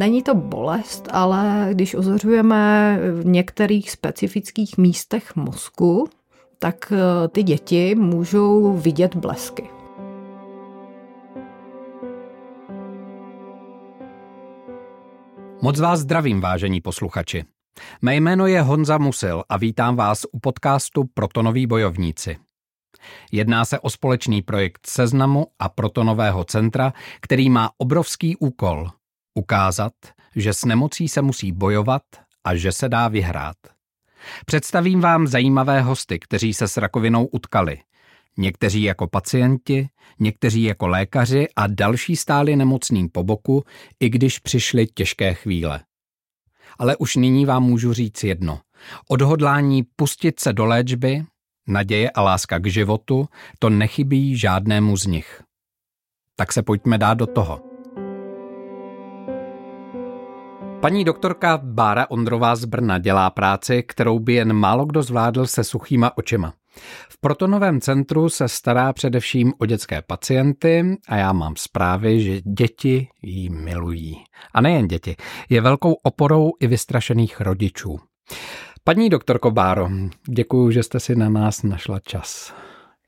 není to bolest, ale když ozořujeme v některých specifických místech mozku, tak eh, ty děti můžou vidět blesky. Moc vás zdravím, vážení posluchači. Mé jméno je Honza Musil a vítám vás u podcastu Protonoví bojovníci. Jedná se o společný projekt Seznamu a Protonového centra, který má obrovský úkol ukázat, že s nemocí se musí bojovat a že se dá vyhrát. Představím vám zajímavé hosty, kteří se s rakovinou utkali. Někteří jako pacienti, někteří jako lékaři a další stáli nemocným po boku, i když přišly těžké chvíle. Ale už nyní vám můžu říct jedno. Odhodlání pustit se do léčby, naděje a láska k životu, to nechybí žádnému z nich. Tak se pojďme dát do toho. Paní doktorka Bára Ondrová z Brna dělá práci, kterou by jen málo kdo zvládl se suchýma očima. V Protonovém centru se stará především o dětské pacienty a já mám zprávy, že děti jí milují. A nejen děti, je velkou oporou i vystrašených rodičů. Paní doktorko Báro, děkuji, že jste si na nás našla čas.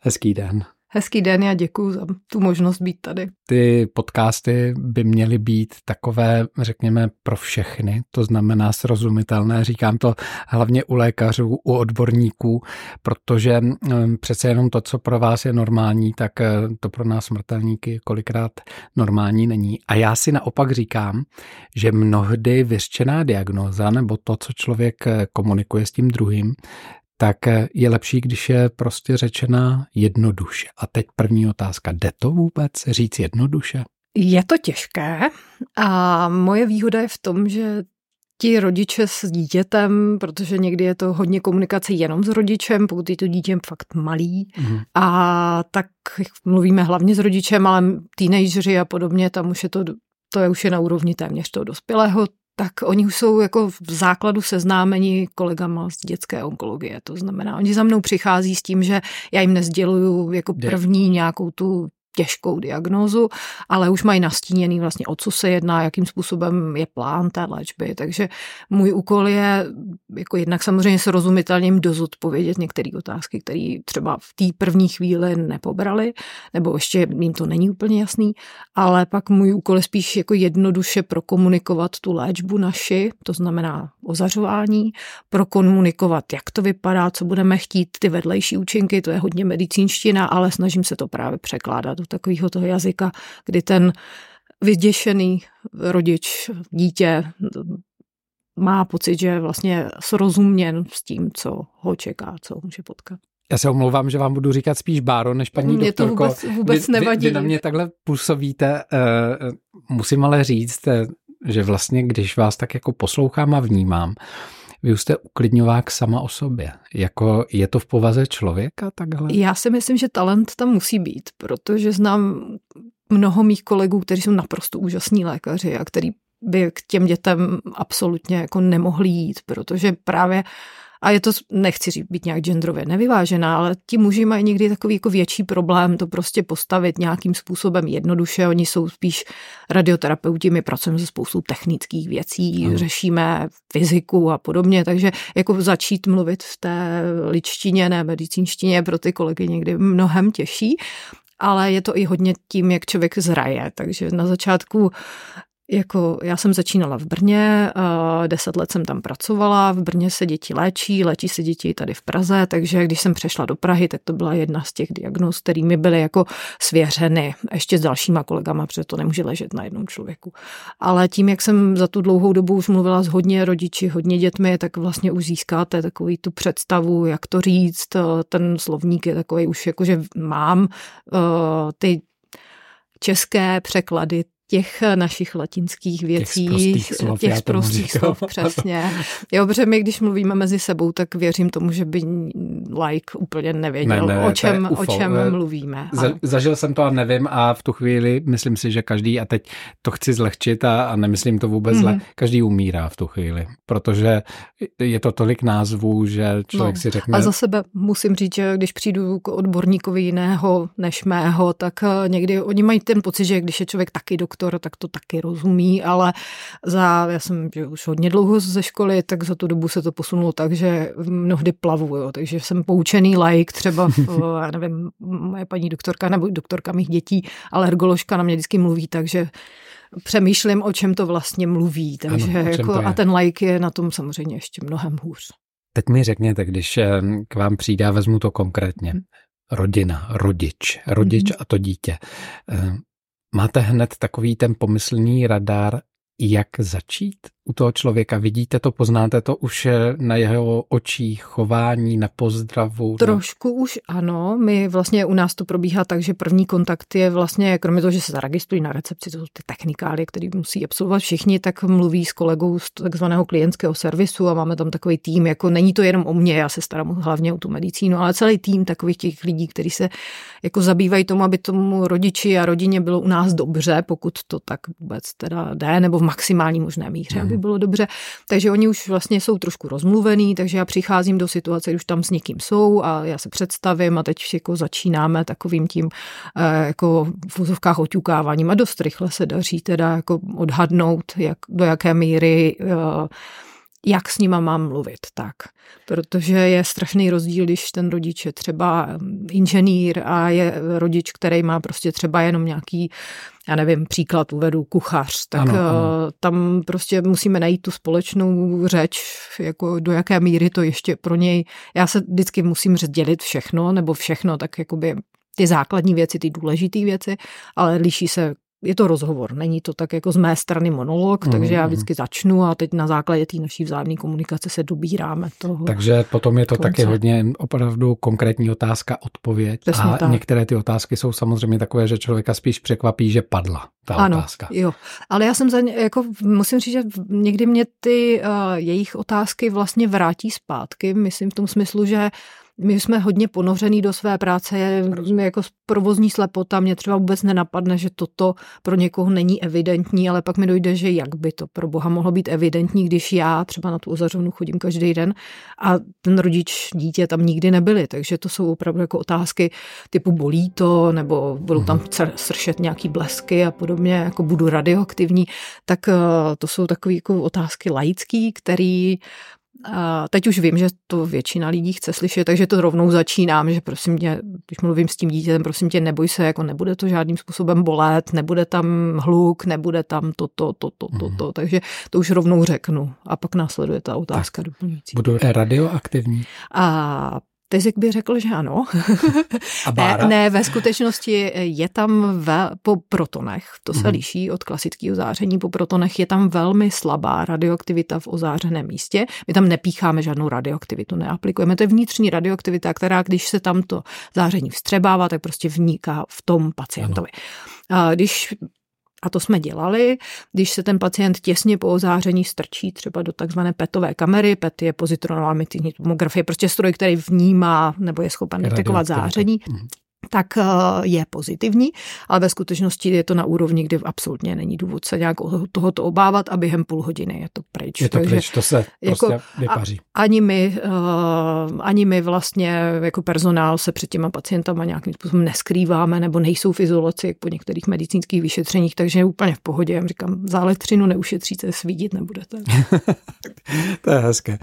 Hezký den. Hezký den, já děkuji za tu možnost být tady. Ty podcasty by měly být takové, řekněme, pro všechny, to znamená srozumitelné. Říkám to hlavně u lékařů, u odborníků, protože přece jenom to, co pro vás je normální, tak eh, to pro nás smrtelníky kolikrát normální není. A já si naopak říkám, že mnohdy vyřčená diagnoza nebo to, co člověk eh, komunikuje s tím druhým, tak je lepší, když je prostě řečena jednoduše. A teď první otázka, jde to vůbec říct jednoduše? Je to těžké a moje výhoda je v tom, že ti rodiče s dítětem, protože někdy je to hodně komunikace jenom s rodičem, pokud je to dítě fakt malý. Mm. A tak mluvíme hlavně s rodičem, ale teenageři a podobně, tam už je to, to je už je na úrovni téměř toho dospělého tak oni už jsou jako v základu seznámeni kolegama z dětské onkologie. To znamená, oni za mnou přichází s tím, že já jim nezděluju jako první nějakou tu těžkou diagnózu, ale už mají nastíněný vlastně, o co se jedná, jakým způsobem je plán té léčby. Takže můj úkol je jako jednak samozřejmě srozumitelně jim dozodpovědět některé otázky, které třeba v té první chvíli nepobrali, nebo ještě jim to není úplně jasný, ale pak můj úkol je spíš jako jednoduše prokomunikovat tu léčbu naši, to znamená ozařování, prokomunikovat, jak to vypadá, co budeme chtít, ty vedlejší účinky, to je hodně medicínština, ale snažím se to právě překládat do takového toho jazyka, kdy ten vyděšený rodič, dítě má pocit, že je vlastně srozuměn s tím, co ho čeká, co může potkat. Já se omlouvám, že vám budu říkat spíš Báro, než paní mě doktorko. to vůbec, vůbec vy, nevadí. Vy, vy na mě takhle působíte. Uh, musím ale říct, eh, že vlastně, když vás tak jako poslouchám a vnímám, vy už jste uklidňovák sama o sobě. Jako je to v povaze člověka takhle? Já si myslím, že talent tam musí být, protože znám mnoho mých kolegů, kteří jsou naprosto úžasní lékaři a který by k těm dětem absolutně jako nemohli jít, protože právě a je to, nechci říct, být nějak genderově nevyvážená, ale ti muži mají někdy takový jako větší problém to prostě postavit nějakým způsobem jednoduše. Oni jsou spíš radioterapeuti, my pracujeme se spoustou technických věcí, ano. řešíme fyziku a podobně, takže jako začít mluvit v té ličtině, ne medicínštině, pro ty kolegy někdy mnohem těžší ale je to i hodně tím, jak člověk zraje. Takže na začátku jako já jsem začínala v Brně, deset let jsem tam pracovala, v Brně se děti léčí, léčí se děti tady v Praze, takže když jsem přešla do Prahy, tak to byla jedna z těch diagnóz, kterými byly jako svěřeny ještě s dalšíma kolegama, protože to nemůže ležet na jednom člověku. Ale tím, jak jsem za tu dlouhou dobu už mluvila s hodně rodiči, hodně dětmi, tak vlastně už získáte takový tu představu, jak to říct, ten slovník je takový už jako, že mám ty české překlady těch našich latinských věcí, těch prostých slov, těch prostých slov přesně. Jo, protože my, když mluvíme mezi sebou, tak věřím tomu, že by like úplně nevěděl, ne, ne, o čem, o čem eh, mluvíme. Za, zažil jsem to a nevím a v tu chvíli myslím si, že každý, a teď to chci zlehčit a, a nemyslím to vůbec mm-hmm. zle, mhm. každý umírá v tu chvíli, protože je to tolik názvů, že člověk no, si řekne... A za sebe musím říct, že když přijdu k odborníkovi jiného než mého, tak eh, někdy oni mají ten pocit, že když je člověk taky doktor, doktor, tak to taky rozumí, ale za, já jsem že už hodně dlouho ze školy, tak za tu dobu se to posunulo tak, že mnohdy plavu, jo, takže jsem poučený like, třeba, v, já nevím, moje paní doktorka nebo doktorka mých dětí, alergoložka na mě vždycky mluví, takže přemýšlím, o čem to vlastně mluví. Takže ano, jako, a ten like je na tom samozřejmě ještě mnohem hůř. Teď mi řekněte, když eh, k vám přijde, vezmu to konkrétně. Hmm. Rodina, rodič, rodič hmm. a to dítě. Máte hned takový ten pomyslný radar, jak začít u toho člověka? Vidíte to, poznáte to už eh, na jeho očích, chování, na pozdravu? Trošku no? už ano. My vlastně u nás to probíhá tak, že první kontakt je vlastně, kromě toho, že se zaregistrují na recepci, to jsou ty technikály, které musí absolvovat všichni, tak mluví s kolegou z takzvaného klientského servisu a máme tam takový tým, jako není to jenom o mě, já se starám hlavně o tu medicínu, ale celý tým takových těch lidí, kteří se jako zabývají tomu, aby tomu rodiči a rodině bylo u nás dobře, pokud to tak vůbec teda jde, nebo v maximální možné míře, mm. aby bylo dobře. Takže oni už vlastně jsou trošku rozmluvený, takže já přicházím do situace, když tam s někým jsou a já se představím a teď jako začínáme takovým tím eh, jako v vozovkách oťukáváním a dost rychle se daří teda jako odhadnout, jak, do jaké míry uh, jak s nima mám mluvit, tak. Protože je strašný rozdíl, když ten rodič je třeba inženýr a je rodič, který má prostě třeba jenom nějaký, já nevím, příklad uvedu, kuchař, tak ano, ano. Eh, tam prostě musíme najít tu společnou řeč, jako do jaké míry to ještě pro něj, já se vždycky musím dělit všechno, nebo všechno, tak jakoby ty základní věci, ty důležité věci, ale liší se je to rozhovor, není to tak jako z mé strany monolog, mm, takže já mhm. vždycky začnu a teď na základě té naší vzájemné komunikace se dobíráme toho. Takže potom je to konce. taky hodně opravdu konkrétní otázka, odpověď. Přesně a tak. některé ty otázky jsou samozřejmě takové, že člověka spíš překvapí, že padla ta ano, otázka. Jo, ale já jsem za ně, jako musím říct, že někdy mě ty uh, jejich otázky vlastně vrátí zpátky, myslím v tom smyslu, že my jsme hodně ponořený do své práce, jsme jako provozní slepota, mě třeba vůbec nenapadne, že toto pro někoho není evidentní, ale pak mi dojde, že jak by to pro boha mohlo být evidentní, když já třeba na tu ozařovnu chodím každý den a ten rodič dítě tam nikdy nebyli, takže to jsou opravdu jako otázky typu bolí to, nebo budou tam mhm. sršet nějaký blesky a podobně, jako budu radioaktivní, tak eh, to jsou takové jako otázky laický, který a teď už vím, že to většina lidí chce slyšet, takže to rovnou začínám, že prosím tě, když mluvím s tím dítětem, prosím tě, neboj se, jako nebude to žádným způsobem bolet, nebude tam hluk, nebude tam toto, toto, toto, to, to, takže to už rovnou řeknu. A pak následuje ta otázka tak, doplňující. Budu radioaktivní? A Tezik by řekl, že ano. A bára? ne, ve skutečnosti je tam ve, po protonech, to se mm. liší od klasického záření, po protonech je tam velmi slabá radioaktivita v ozářeném místě. My tam nepícháme žádnou radioaktivitu, neaplikujeme. To je vnitřní radioaktivita, která, když se tam to záření vstřebává, tak prostě vniká v tom pacientovi. Ano. Když a to jsme dělali, když se ten pacient těsně po ozáření strčí třeba do takzvané petové kamery. PET je pozitronová emittivní tomografie, prostě stroj, který vnímá nebo je schopen detekovat záření. Tak eh, je pozitivní, ale ve skutečnosti je to na úrovni, kdy absolutně není důvod se nějak tohoto obávat a během půl hodiny je to pryč. Je to Takže pryč, to se jako prostě vypaří. Ani my, uh, ani my vlastně jako personál se před těma pacientama nějakým způsobem neskrýváme nebo nejsou v izolaci, jak po některých medicínských vyšetřeních, takže je úplně v pohodě. Já říkám, za elektřinu neušetříte, svídit nebudete. to je hezké.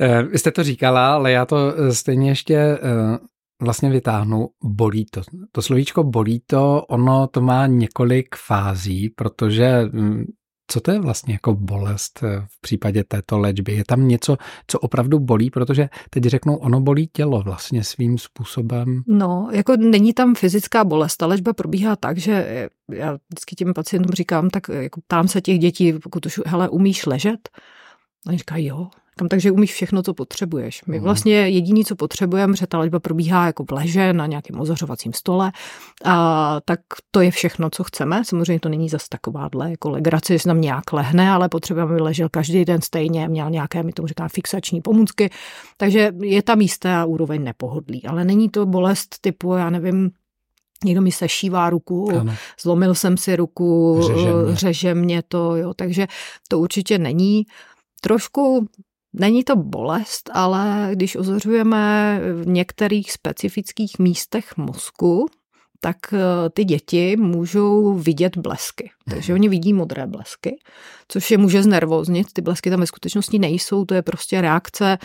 Eh, vy jste to říkala, ale já to stejně ještě vlastně vytáhnu, bolí to. To slovíčko bolí to, ono to má několik fází, protože mm, co to je vlastně jako bolest eh, v případě této léčby? Je tam něco, co opravdu bolí, protože teď řeknou, ono bolí tělo vlastně svým způsobem. No, jako není tam fyzická bolest. Ta léčba probíhá tak, že eh, já vždycky těm pacientům říkám, tak eh, jako ptám se těch dětí, pokud už, hele, umíš ležet? A oni říkají, jo, tam takže umíš všechno, co potřebuješ. My mhm. vlastně jediný, co potřebujeme, že ta léčba probíhá jako v leže na nějakém ozařovacím stole, a tak to je všechno, co chceme. Samozřejmě to není zase takováhle jako legrace, že nám nějak lehne, ale potřebujeme, aby ležel každý den stejně, měl nějaké, my tomu říkáme, fixační pomůcky. Takže je tam jistá úroveň nepohodlí, ale není to bolest typu, já nevím, Někdo mi sešívá ruku, ano. zlomil jsem si ruku, řeže mě. řeže mě to, jo, takže to určitě není. Trošku Není to bolest, ale když ozořujeme v některých specifických místech mozku, tak eh, ty děti můžou vidět blesky. Takže mhm. oni vidí modré blesky, což je může znervoznit. Ty blesky tam ve skutečnosti nejsou, to je prostě reakce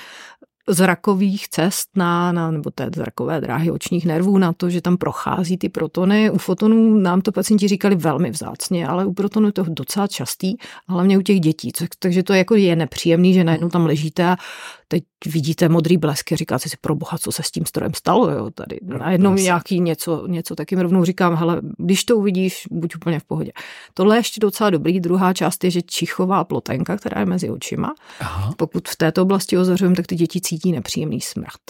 zrakových cest na, na nebo té zrakové dráhy očních nervů na to, že tam prochází ty protony. U fotonů nám to pacienti říkali velmi vzácně, ale u protonů je to docela častý, hlavně u těch dětí. Takže to jako je nepříjemný, že najednou tam ležíte a teď vidíte modrý blesky, říkáte si pro boha, co se s tím strojem stalo, jo, tady no, najednou nějaký něco, něco tak jim rovnou říkám, hele, když to uvidíš, buď úplně v pohodě. Tohle je ještě docela dobrý. Druhá část je, že čichová plotenka, která je mezi očima. Aha. Pokud v této oblasti ozařujeme, tak ty děti cítí nepříjemný smrad.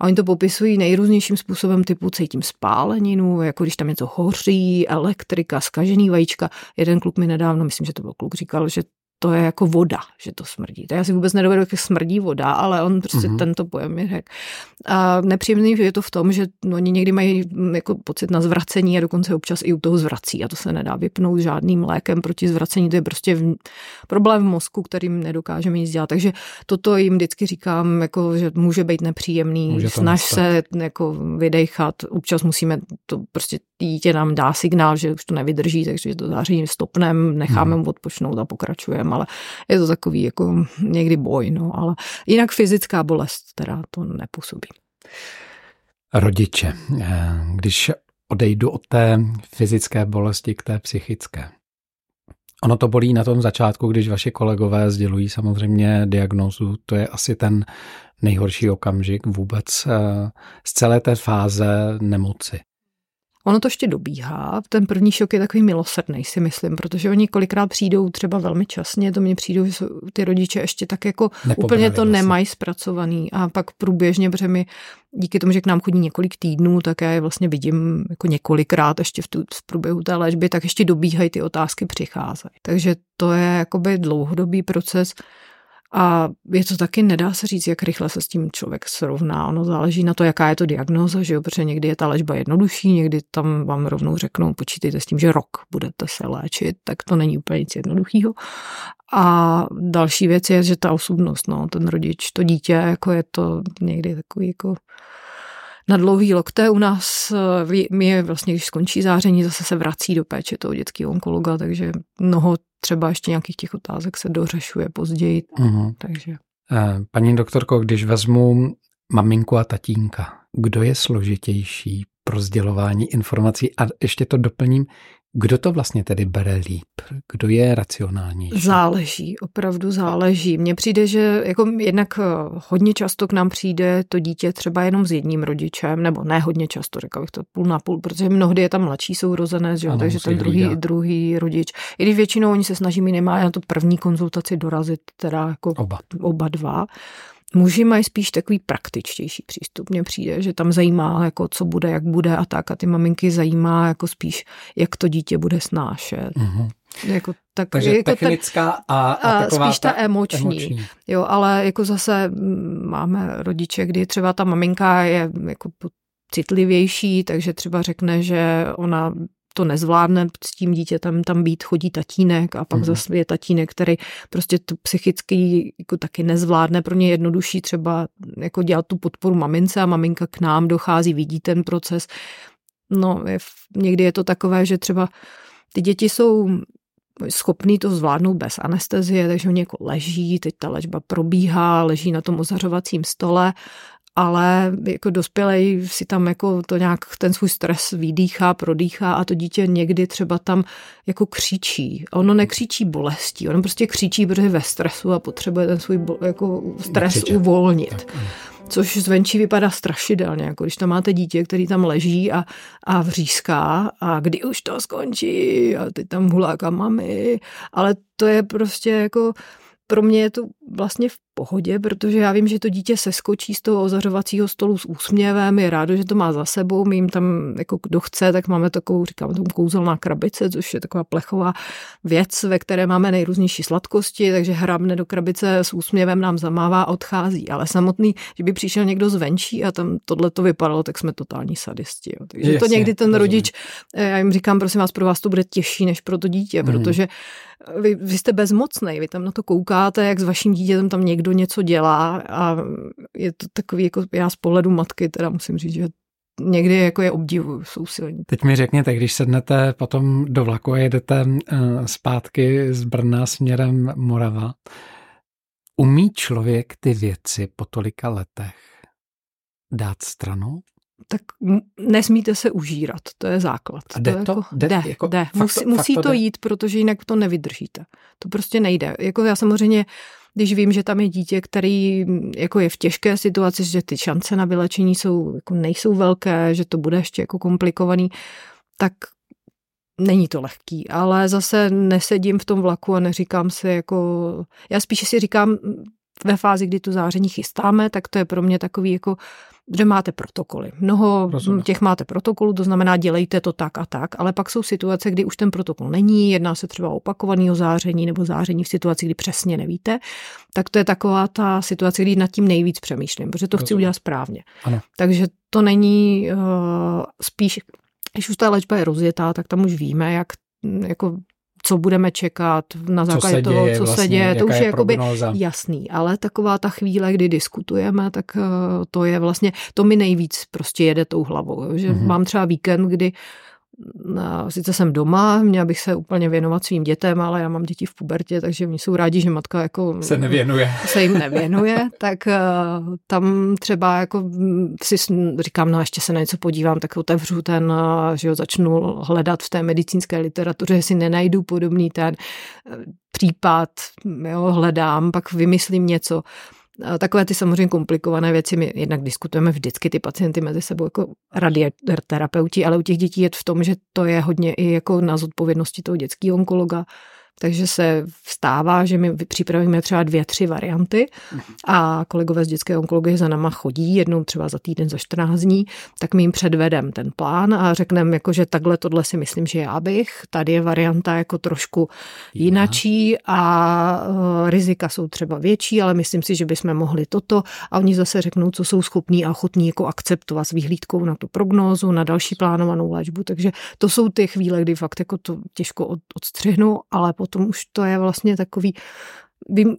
A oni to popisují nejrůznějším způsobem typu cítím spáleninu, jako když tam něco hoří, elektrika, skažený vajíčka. Jeden kluk mi nedávno, myslím, že to byl kluk, říkal, že to je jako voda, že to smrdí. To já si vůbec nedovedu, jak smrdí voda, ale on prostě mm-hmm. tento pojem mi řekl. A nepříjemný je to v tom, že oni někdy mají mm, jako pocit na zvracení a dokonce občas i u toho zvrací a to se nedá vypnout žádným lékem proti zvracení. To je prostě v, problém v mozku, kterým nedokážeme nic dělat. Takže toto jim vždycky říkám, jako, že může být nepříjemný, může snaž se jako vydechat. Občas musíme to prostě dítě nám dá signál, že už to nevydrží, takže to záření stopneme, necháme hmm. mu odpočnout a pokračujeme, ale je to takový jako někdy boj, no, ale jinak fyzická bolest teda to nepůsobí. Rodiče, eh, když odejdu od té fyzické bolesti k té psychické. Ono to bolí na tom začátku, když vaše kolegové sdělují samozřejmě diagnózu, to je asi ten nejhorší okamžik vůbec eh, z celé té fáze nemoci. Ono to ještě dobíhá. Ten první šok je takový milosrdný, si myslím, protože oni kolikrát přijdou třeba velmi časně, to mně přijdou, že ty rodiče ještě tak jako Nepobrali úplně to vlastně. nemají zpracovaný a pak průběžně, protože díky tomu, že k nám chodí několik týdnů, tak já je vlastně vidím jako několikrát ještě v, tu, v průběhu té léčby, tak ještě dobíhají ty otázky, přicházejí. Takže to je jakoby dlouhodobý proces, a je to taky, nedá se říct, jak rychle se s tím člověk srovná. Ono záleží na to, jaká je to diagnóza, že jo? protože někdy je ta léčba jednodušší, někdy tam vám rovnou řeknou, počítejte s tím, že rok budete se léčit, tak to není úplně nic jednoduchého. A další věc je, že ta osobnost, no, ten rodič, to dítě, jako je to někdy takový jako na dlouhý lokte. U nás my je vlastně, když skončí záření, zase se vrací do péče toho dětského onkologa, takže mnoho třeba ještě nějakých těch otázek se dořešuje později. Uh-huh. Takže. Eh, paní doktorko, když vezmu maminku a tatínka, kdo je složitější pro sdělování informací? A ještě to doplním, kdo to vlastně tedy bere líp? Kdo je racionální? Záleží, opravdu záleží. Mně přijde, že jako jednak eh, hodně často k nám přijde to dítě třeba jenom s jedním rodičem, nebo ne hodně často, řekl bych to půl na půl, protože mnohdy je tam mladší sourozené, že jo, takže ten druhý, druhý rodič. I když většinou oni se snaží minimálně na tu první konzultaci dorazit, teda jako oba, oba dva. Muži mají spíš takový praktičtější přístup. Mně přijde, že tam zajímá, jako co bude, jak bude a tak. A ty maminky zajímá jako spíš, jak to dítě bude snášet. Mm-hmm. Jako tak, Takže jako technická tak, a, a, a taková spíš ta, ta emoční. emoční. Jo, ale jako zase mm, máme rodiče, kdy třeba ta maminka je jako citlivější, takže třeba řekne, že ona to nezvládne s tím dítětem tam být, chodí tatínek a pak mm. zase je tatínek, který prostě to psychicky jako taky nezvládne. Pro ně jednodušší třeba jako dělat tu podporu mamince a maminka k nám dochází, vidí ten proces. No, je, někdy je to takové, že třeba ty děti jsou schopný to zvládnout bez anestezie, takže oni jako leží, teď ta léčba probíhá, leží na tom ozařovacím stole ale jako dospělej si tam jako to nějak ten svůj stres vydýchá, prodýchá a to dítě někdy třeba tam jako křičí. Ono nekřičí bolestí, ono prostě křičí, protože je ve stresu a potřebuje ten svůj jako stres Nekřiče. uvolnit. Tak, což zvenčí vypadá strašidelně, jako když tam máte dítě, který tam leží a, a vříská a kdy už to skončí a teď tam huláka mami, ale to je prostě jako pro mě je to vlastně v pohodě, protože já vím, že to dítě se skočí z toho ozařovacího stolu s úsměvem, je rádo, že to má za sebou, my jim tam, jako kdo chce, tak máme takovou, říkáme tomu kouzelná krabice, což je taková plechová věc, ve které máme nejrůznější sladkosti, takže hrabne do krabice s úsměvem nám zamává a odchází. Ale samotný, že by přišel někdo zvenčí a tam tohle to vypadalo, tak jsme totální sadisti. Jo. Takže Jasně, to někdy ten rozumím. rodič, eh, já jim říkám, prosím vás, pro vás to bude těžší než pro to dítě, mm. protože vy, vy jste bezmocný, vy tam na to koukáte, jak s vaším dítětem tam někdo něco dělá a je to takový, jako já z pohledu matky teda musím říct, že někdy jako je obdivuju, jsou silní. Teď mi řekněte, když sednete potom do vlaku a jedete eh, zpátky z Brna směrem Morava, umí člověk ty věci po tolika letech dát stranou? tak nesmíte se užírat, to je základ. A jde to? Jako, jde, jde, jako, jde. Musí, to, musí to, to jít, protože jinak to nevydržíte. To prostě nejde. Jako já samozřejmě, když vím, že tam je dítě, který jako je v těžké situaci, že ty šance na vylečení jsou, jako nejsou velké, že to bude ještě jako komplikovaný, tak není to lehký, ale zase nesedím v tom vlaku a neříkám si jako, já spíše si říkám ve fázi, kdy tu záření chystáme, tak to je pro mě takový jako že máte protokoly. Mnoho Rozumím. těch máte protokolů, to znamená dělejte to tak a tak, ale pak jsou situace, kdy už ten protokol není, jedná se třeba o opakovaného záření nebo záření v situaci, kdy přesně nevíte, tak to je taková ta situace, kdy nad tím nejvíc přemýšlím, protože to Rozumím. chci udělat správně. Ano. Takže to není uh, spíš, když už ta léčba je rozjetá, tak tam už víme, jak jako co budeme čekat na základě co toho, děje, co vlastně, se děje, to už je, je jakoby jasný, ale taková ta chvíle, kdy diskutujeme, tak eh, to je vlastně, to mi nejvíc prostě jede tou hlavou, že mm-hmm. mám třeba víkend, kdy sice jsem doma, měla bych se úplně věnovat svým dětem, ale já mám děti v pubertě, takže oni jsou rádi, že matka jako se nevěnuje. Se jim nevěnuje, tak uh, tam třeba jako si říkám, no ještě se na něco podívám, tak otevřu ten, uh, že jo, začnu hledat v té medicínské literatuře, jestli nenajdu podobný ten uh, případ, jo, hledám, pak vymyslím něco. Takové ty samozřejmě komplikované věci, my jednak diskutujeme vždycky ty pacienty mezi sebou jako radioterapeuti, ale u těch dětí je v tom, že to je hodně i jako na zodpovědnosti toho dětského onkologa, takže se vstává, že my připravíme třeba dvě, tři varianty a kolegové z dětské onkologie za náma chodí jednou třeba za týden, za 14 dní, tak my jim předvedem ten plán a řekneme, jako, že takhle tohle si myslím, že já bych. Tady je varianta jako trošku jinačí a uh, rizika jsou třeba větší, ale myslím si, že bychom mohli toto a oni zase řeknou, co jsou schopní a ochotní jako akceptovat s výhlídkou na tu prognózu, na další plánovanou léčbu. Takže to jsou ty chvíle, kdy fakt jako to těžko odstřihnu, ale potom už to je vlastně takový,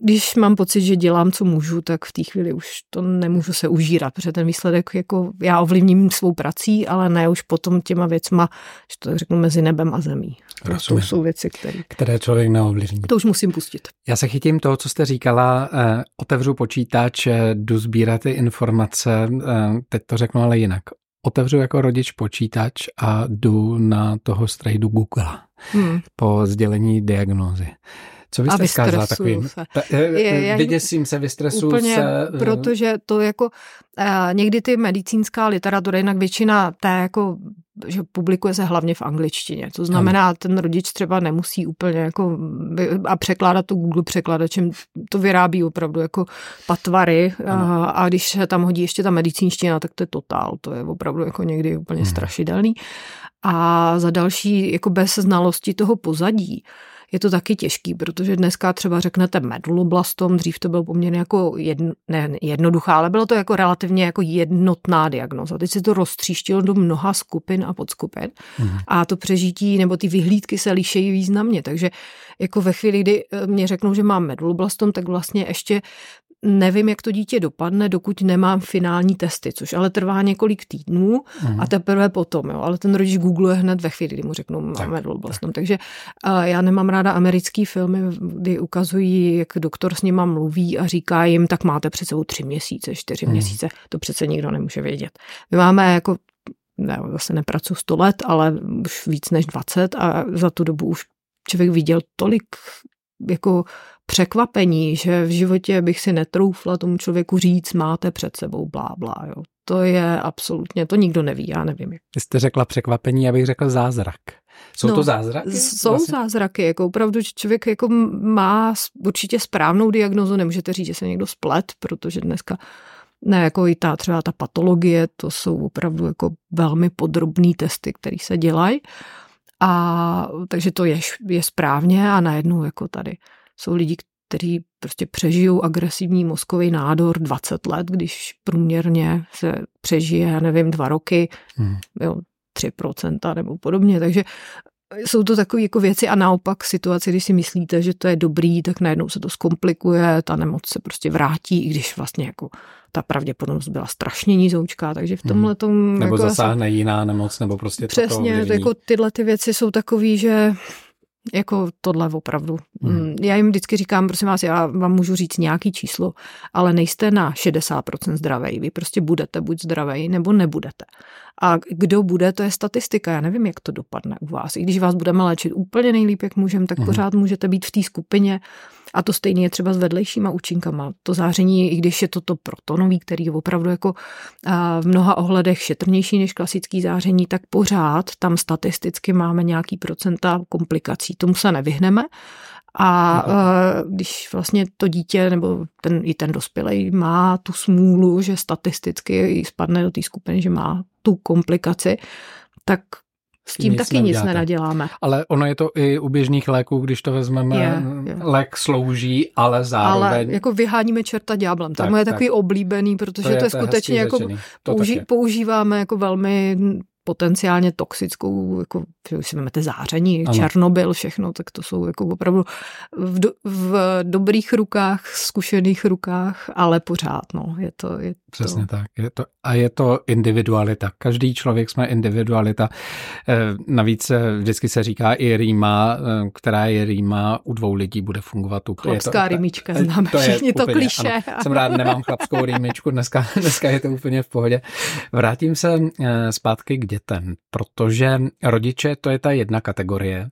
když mám pocit, že dělám, co můžu, tak v té chvíli už to nemůžu se užírat, protože ten výsledek jako já ovlivním svou prací, ale ne už potom těma věcma, že to tak řeknu, mezi nebem a zemí. Rozumím. To jsou věci, které... které člověk neovlivní. To už musím pustit. Já se chytím toho, co jste říkala, eh, otevřu počítač, eh, jdu sbírat ty informace, eh, teď to řeknu ale jinak. Otevřu jako rodič počítač a jdu na toho strejdu Google hmm. po sdělení diagnózy. Co byste vzkázala takovým? Se. Je, vyděsím se, vystresuju úplně, se. Protože to jako někdy ty medicínská literatura, jinak většina té jako že publikuje se hlavně v angličtině. To znamená, ano. ten rodič třeba nemusí úplně jako a překládat to Google překladačem, to vyrábí opravdu jako patvary a, a když se tam hodí ještě ta medicínština, tak to je totál, to je opravdu jako někdy úplně hmm. strašidelný. A za další, jako bez znalosti toho pozadí, je to taky těžký, protože dneska třeba řeknete meduloblastom, dřív to bylo poměrně jako jedno, ne, jednoduchá, ale bylo to jako relativně jako jednotná diagnoza. Teď se to roztříštilo do mnoha skupin a podskupin mm. a to přežití nebo ty vyhlídky se lišejí významně, takže jako ve chvíli, kdy eh, mě řeknou, že mám meduloblastom, tak vlastně ještě nevím, jak to dítě dopadne, dokud nemám finální testy, což ale trvá několik týdnů mm. a teprve potom, jo. Ale ten rodič googluje hned ve chvíli, kdy mu řeknou, máme tak, Takže uh, já nemám ráda americký filmy, kdy ukazují, jak doktor s nima mluví a říká jim, tak máte před sebou tři měsíce, čtyři mm. měsíce. To přece nikdo nemůže vědět. My máme jako ne, zase nepracuji 100 let, ale už víc než 20 a za tu dobu už člověk viděl tolik jako překvapení, že v životě bych si netroufla tomu člověku říct, máte před sebou blá, blá, jo. To je absolutně, to nikdo neví, já nevím. Vy jste řekla překvapení, já bych řekl zázrak. Jsou no, to zázraky? Jsou vlastně? zázraky, jako opravdu, že člověk jako má určitě správnou diagnozu, nemůžete říct, že se někdo splet, protože dneska ne, jako i ta třeba ta patologie, to jsou opravdu jako velmi podrobný testy, které se dělají. A takže to je, je správně a najednou jako tady jsou lidi, kteří prostě přežijou agresivní mozkový nádor 20 let, když průměrně se přežije, já nevím, dva roky, hmm. jo, 3% nebo podobně. Takže jsou to takové jako věci a naopak situace, když si myslíte, že to je dobrý, tak najednou se to zkomplikuje, ta nemoc se prostě vrátí, i když vlastně jako ta pravděpodobnost byla strašně nízoučká, takže v tomhle tom... Nebo jako zasáhne asi... jiná nemoc, nebo prostě Přesně, to jako tyhle ty věci jsou takový, že jako tohle opravdu. Hmm. Já jim vždycky říkám, prosím vás, já vám můžu říct nějaký číslo, ale nejste na 60% zdravý. Vy prostě budete buď zdravý, nebo nebudete. A kdo bude, to je statistika. Já nevím, jak to dopadne u vás. I když vás budeme léčit úplně nejlíp, jak můžeme, tak hmm. pořád můžete být v té skupině. A to stejně je třeba s vedlejšíma účinkama. To záření, i když je to to protonový, který je opravdu jako v mnoha ohledech šetrnější než klasický záření, tak pořád tam statisticky máme nějaký procenta komplikací. Tomu se nevyhneme. A když vlastně to dítě nebo ten, i ten dospělý má tu smůlu, že statisticky spadne do té skupiny, že má tu komplikaci, tak s tím, tím taky nic neděláte. nenaděláme. Ale ono je to i u běžných léků, když to vezmeme, je, je. lék slouží, ale zároveň... Ale jako vyháníme čerta ďáblem. Tak, to je takový oblíbený, protože to je, to je skutečně jako použi- používáme jako velmi potenciálně toxickou, jako, už si vezmete záření, ano. Černobyl, všechno, tak to jsou jako opravdu v, do, v dobrých rukách, zkušených rukách, ale pořád, no, je to... Je Přesně to... tak. Je to, a je to individualita. Každý člověk jsme individualita. Eh, navíc eh, vždycky se říká i rýma, eh, která je rýma, u dvou lidí bude fungovat úplně. Chlapská rýmička, známe to všichni to kliše. Jsem rád, nemám chlapskou rýmičku, dneska, dneska je to úplně v pohodě. Vrátím se zpátky k dětem, protože rodiče to je ta jedna kategorie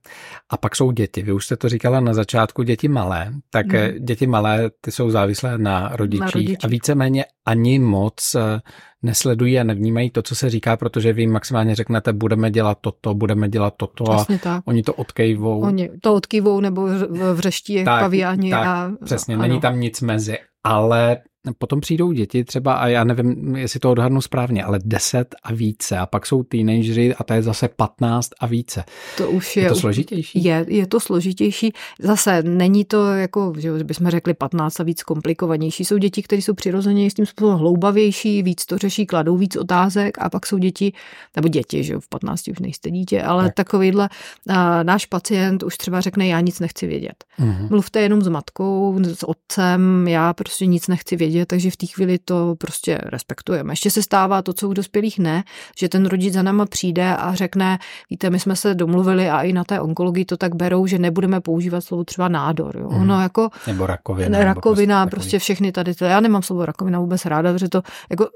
a pak jsou děti. Vy už jste to říkala na začátku, děti malé, tak hmm. děti malé, ty jsou závislé na rodičích, na rodičích. a víceméně ani moc eh, nesledují a nevnímají to, co se říká, protože vy jim maximálně řeknete, budeme dělat toto, budeme dělat toto Přesně a tak. oni to odkejvou. Oni to odkejvou nebo vřeští tak, paviáni. Tak, a, přesně, ano. není tam nic mezi. Ale Potom přijdou děti třeba, a já nevím, jestli to odhadnu správně, ale 10 a více. A pak jsou teenageři a to je zase 15 a více. To už je, je to složitější? Je, je to složitější. Zase není to jako, že bychom řekli 15 a víc komplikovanější. Jsou děti, které jsou přirozeně s tím způsobem hloubavější, víc to řeší, kladou víc otázek a pak jsou děti, nebo děti, že v 15 už nejste dítě, ale tak. takovýhle a, náš pacient už třeba řekne, já nic nechci vědět. Mm-hmm. Mluvte jenom s matkou, s otcem, já prostě nic nechci vědět vědět, takže v té chvíli to prostě respektujeme. Ještě se stává to, co u dospělých ne, že ten rodič za náma přijde a řekne, víte, my jsme se domluvili a i na té onkologii to tak berou, že nebudeme používat slovo třeba nádor. Jo. Mm. Ono jako nebo rakovina. Rakovina, nebo prostě, prostě všechny tady to. Já nemám slovo rakovina vůbec ráda, protože to, jako,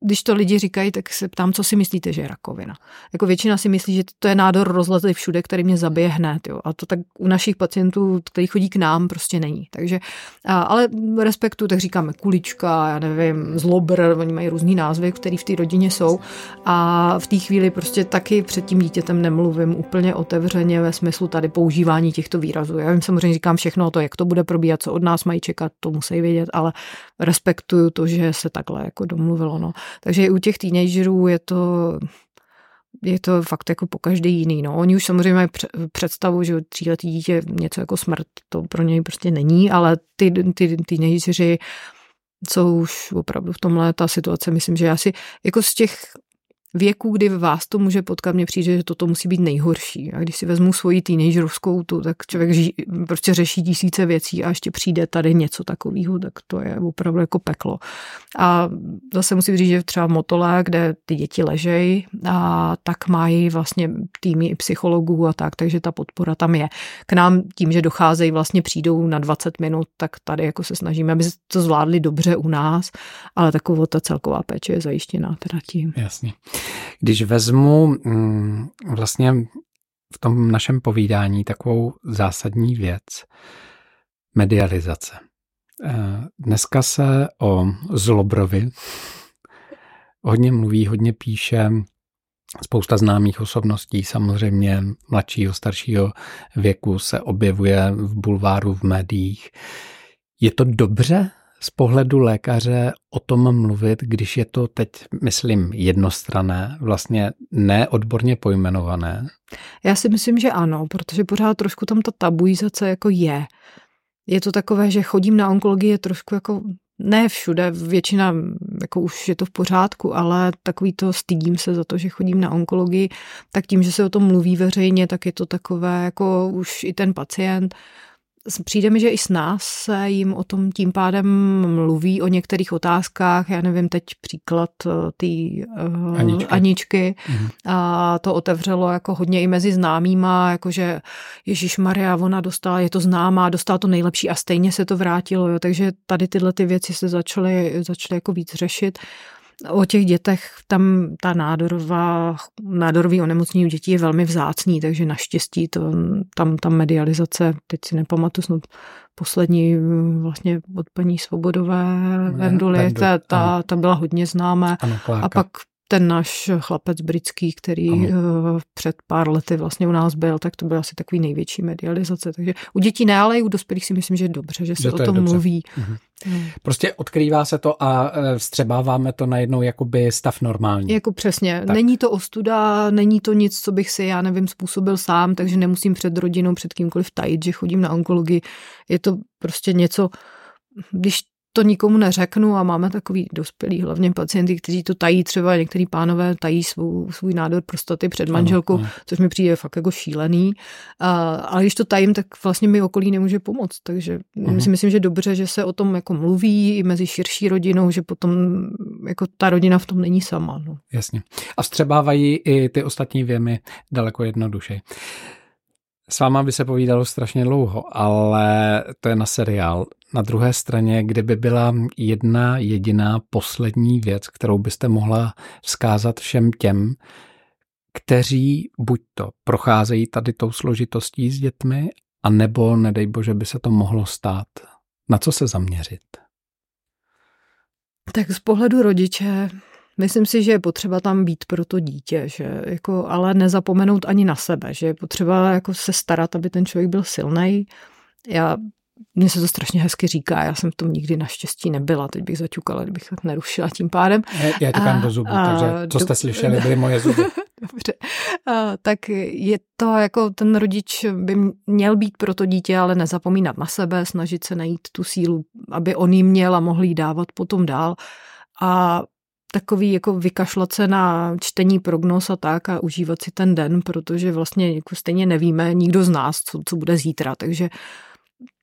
když to lidi říkají, tak se ptám, co si myslíte, že je rakovina. Jako většina si myslí, že to je nádor rozletý všude, který mě zabije hned. Jo. A to tak u našich pacientů, kteří chodí k nám, prostě není. Takže, a, ale respektu, tak říkáme kulička, já nevím, zlobr, oni mají různý názvy, které v té rodině jsou a v té chvíli prostě taky před tím dítětem nemluvím úplně otevřeně ve smyslu tady používání těchto výrazů. Já jim samozřejmě říkám všechno o to, jak to bude probíhat, co od nás mají čekat, to musí vědět, ale respektuju to, že se takhle jako domluvilo. No. Takže i u těch teenagerů je to je to fakt jako po každý jiný. No. Oni už samozřejmě mají představu, že tříletý dítě něco jako smrt, to pro něj prostě není, ale ty, ty, ty teenageři jsou už opravdu v tomhle ta situace, myslím, že asi jako z těch věku, kdy vás to může potkat, mě přijde, že toto musí být nejhorší. A když si vezmu svoji teenagerovskou tu, tak člověk ži, prostě řeší tisíce věcí a ještě přijde tady něco takového, tak to je opravdu jako peklo. A zase musím říct, že třeba v Motole, kde ty děti ležejí, a tak mají vlastně týmy i psychologů a tak, takže ta podpora tam je. K nám tím, že docházejí, vlastně přijdou na 20 minut, tak tady jako se snažíme, aby to zvládli dobře u nás, ale taková ta celková péče je zajištěná teda tím. Jasně. Když vezmu mm, vlastně v tom našem povídání takovou zásadní věc, medializace. Eh, dneska se o Zlobrovi hodně mluví, hodně píše, spousta známých osobností, samozřejmě mladšího, staršího věku se objevuje v bulváru, v médiích. Je to dobře z pohledu lékaře o tom mluvit, když je to teď, myslím, jednostrané, vlastně neodborně pojmenované? Já si myslím, že ano, protože pořád trošku tam ta tabuizace jako je. Je to takové, že chodím na onkologii trošku jako ne všude, většina jako už je to v pořádku, ale takový to stydím se za to, že chodím na onkologii, tak tím, že se o tom mluví veřejně, tak je to takové jako už i ten pacient Přijde mi, že i s nás se jim o tom tím pádem mluví o některých otázkách. Já nevím, teď příklad eh, té uh, Aničky. Aničky. Mhm. A to otevřelo jako hodně i mezi známýma, jakože Ježíš Maria, ona dostala, je to známá, dostala to nejlepší a stejně se to vrátilo. Jo. Takže tady tyhle ty věci se začaly, začaly jako víc řešit o těch dětech tam ta nádorová, nádorový onemocnění u dětí je velmi vzácný, takže naštěstí to, tam ta medializace, teď si nepamatuju, snad poslední vlastně od paní Svobodové Venduly, ta, ta, ta byla hodně známá. Ano, a pak ten náš chlapec britský, který ano. Eh, před pár lety vlastně u nás byl, tak to byl asi takový největší medializace. Takže u dětí ne, ale i u dospělých si myslím, že je dobře, že se že to o tom mluví. Mhm. Prostě odkrývá se to a eh, vstřebáváme to najednou jakoby stav normální. Jako přesně. Tak. Není to ostuda, není to nic, co bych si, já nevím, způsobil sám, takže nemusím před rodinou, před kýmkoliv tajit, že chodím na onkologii. Je to prostě něco, když to nikomu neřeknu a máme takový dospělý, hlavně pacienty, kteří to tají, třeba některý pánové tají svou, svůj nádor prostaty před manželkou, ano, ano. což mi přijde fakt jako šílený. A, ale když to tajím, tak vlastně mi okolí nemůže pomoct. Takže uh-huh. si myslím, že dobře, že se o tom jako mluví i mezi širší rodinou, že potom jako ta rodina v tom není sama. No. Jasně. A vstřebávají i ty ostatní věmy daleko jednodušeji. S váma by se povídalo strašně dlouho, ale to je na seriál. Na druhé straně, kdyby byla jedna jediná poslední věc, kterou byste mohla vzkázat všem těm, kteří buď to procházejí tady tou složitostí s dětmi, a nebo, nedej bože, by se to mohlo stát. Na co se zaměřit? Tak z pohledu rodiče Myslím si, že je potřeba tam být pro to dítě, že jako, ale nezapomenout ani na sebe, že je potřeba jako se starat, aby ten člověk byl silný. Já mně se to strašně hezky říká, já jsem v tom nikdy naštěstí nebyla, teď bych zaťukala, kdybych to nerušila tím pádem. Já ťukám do zubu, a, takže co jste do... slyšeli, byly moje zuby. Dobře, a, tak je to jako ten rodič by měl být pro to dítě, ale nezapomínat na sebe, snažit se najít tu sílu, aby on jí měl a mohl jí dávat potom dál. A takový jako vykašlat se na čtení prognoz a tak a užívat si ten den, protože vlastně jako stejně nevíme nikdo z nás, co, co bude zítra, takže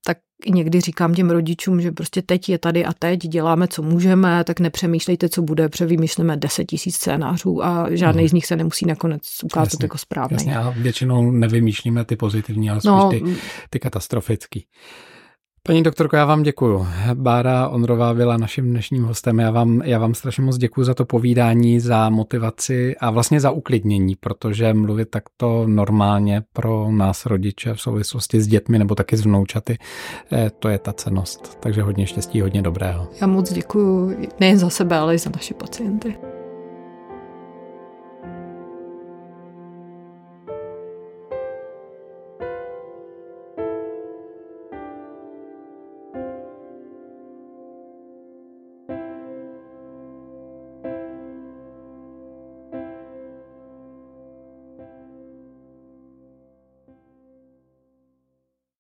tak někdy říkám těm rodičům, že prostě teď je tady a teď, děláme, co můžeme, tak nepřemýšlejte, co bude, protože vymýšlíme 10 tisíc scénářů a žádný hmm. z nich se nemusí nakonec ukázat jasně, jako správný. Jasně, a většinou nevymýšlíme ty pozitivní, ale no, spíš ty, ty katastrofický. Paní doktorko, já vám děkuju. Bára Onrová byla naším dnešním hostem. Já vám, já vám strašně moc děkuji za to povídání, za motivaci a vlastně za uklidnění, protože mluvit takto normálně pro nás rodiče v souvislosti s dětmi nebo taky s vnoučaty, eh, to je ta cenost. Takže hodně štěstí, hodně dobrého. Já moc děkuji nejen za sebe, ale i za naše pacienty.